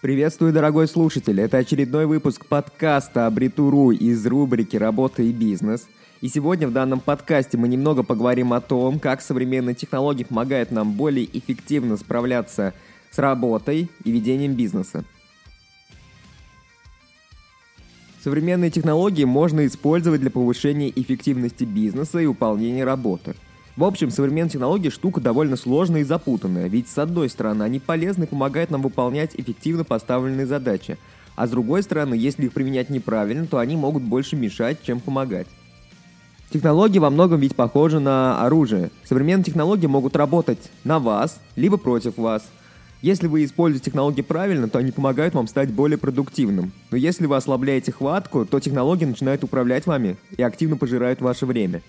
Приветствую, дорогой слушатель! Это очередной выпуск подкаста «Абритуру» из рубрики «Работа и бизнес». И сегодня в данном подкасте мы немного поговорим о том, как современные технологии помогают нам более эффективно справляться с работой и ведением бизнеса. Современные технологии можно использовать для повышения эффективности бизнеса и выполнения работы – в общем, современные технологии штука довольно сложная и запутанная, ведь с одной стороны они полезны и помогают нам выполнять эффективно поставленные задачи, а с другой стороны, если их применять неправильно, то они могут больше мешать, чем помогать. Технологии во многом ведь похожи на оружие. Современные технологии могут работать на вас, либо против вас. Если вы используете технологии правильно, то они помогают вам стать более продуктивным. Но если вы ослабляете хватку, то технологии начинают управлять вами и активно пожирают ваше время.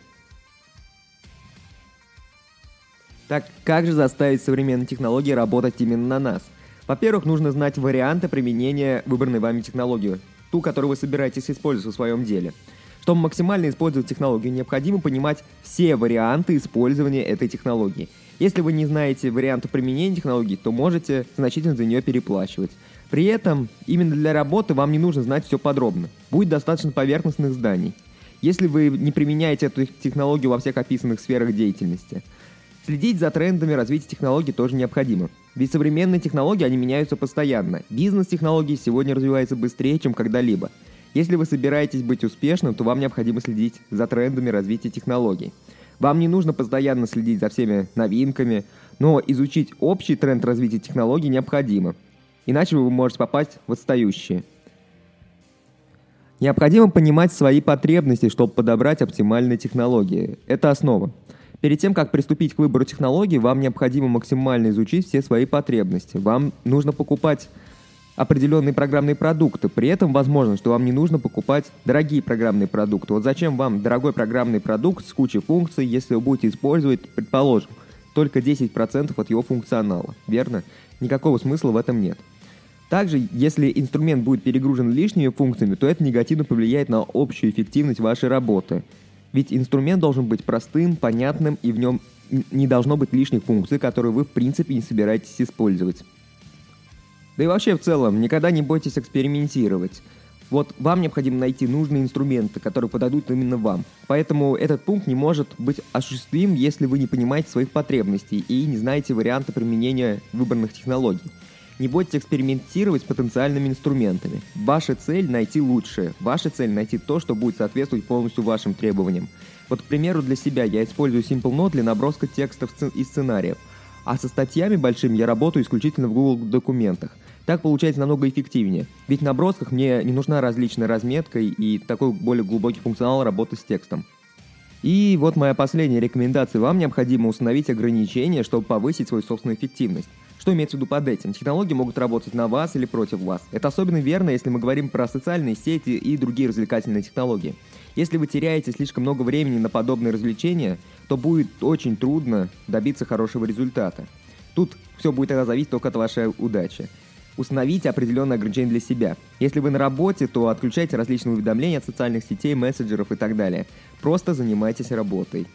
Так как же заставить современные технологии работать именно на нас? Во-первых, нужно знать варианты применения выбранной вами технологии, ту, которую вы собираетесь использовать в своем деле. Чтобы максимально использовать технологию, необходимо понимать все варианты использования этой технологии. Если вы не знаете варианты применения технологии, то можете значительно за нее переплачивать. При этом именно для работы вам не нужно знать все подробно. Будет достаточно поверхностных зданий. Если вы не применяете эту технологию во всех описанных сферах деятельности – Следить за трендами развития технологий тоже необходимо. Ведь современные технологии, они меняются постоянно. Бизнес-технологии сегодня развиваются быстрее, чем когда-либо. Если вы собираетесь быть успешным, то вам необходимо следить за трендами развития технологий. Вам не нужно постоянно следить за всеми новинками, но изучить общий тренд развития технологий необходимо. Иначе вы можете попасть в отстающие. Необходимо понимать свои потребности, чтобы подобрать оптимальные технологии. Это основа. Перед тем, как приступить к выбору технологии, вам необходимо максимально изучить все свои потребности. Вам нужно покупать определенные программные продукты. При этом возможно, что вам не нужно покупать дорогие программные продукты. Вот зачем вам дорогой программный продукт с кучей функций, если вы будете использовать, предположим, только 10% от его функционала, верно? Никакого смысла в этом нет. Также, если инструмент будет перегружен лишними функциями, то это негативно повлияет на общую эффективность вашей работы. Ведь инструмент должен быть простым, понятным, и в нем не должно быть лишних функций, которые вы в принципе не собираетесь использовать. Да и вообще в целом, никогда не бойтесь экспериментировать. Вот вам необходимо найти нужные инструменты, которые подойдут именно вам. Поэтому этот пункт не может быть осуществим, если вы не понимаете своих потребностей и не знаете варианты применения выбранных технологий. Не бойтесь экспериментировать с потенциальными инструментами. Ваша цель – найти лучшее. Ваша цель – найти то, что будет соответствовать полностью вашим требованиям. Вот, к примеру, для себя я использую Simple Note для наброска текстов и сценариев. А со статьями большими я работаю исключительно в Google документах. Так получается намного эффективнее. Ведь в набросках мне не нужна различная разметка и такой более глубокий функционал работы с текстом. И вот моя последняя рекомендация. Вам необходимо установить ограничения, чтобы повысить свою собственную эффективность. Что имеется в виду под этим? Технологии могут работать на вас или против вас. Это особенно верно, если мы говорим про социальные сети и другие развлекательные технологии. Если вы теряете слишком много времени на подобные развлечения, то будет очень трудно добиться хорошего результата. Тут все будет тогда зависеть только от вашей удачи. Установите определенные ограничения для себя. Если вы на работе, то отключайте различные уведомления от социальных сетей, мессенджеров и так далее. Просто занимайтесь работой.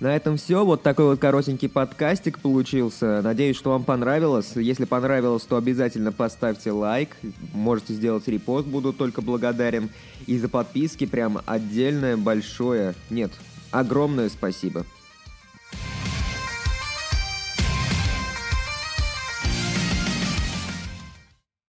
На этом все. Вот такой вот коротенький подкастик получился. Надеюсь, что вам понравилось. Если понравилось, то обязательно поставьте лайк. Можете сделать репост, буду только благодарен. И за подписки прям отдельное большое, нет, огромное спасибо.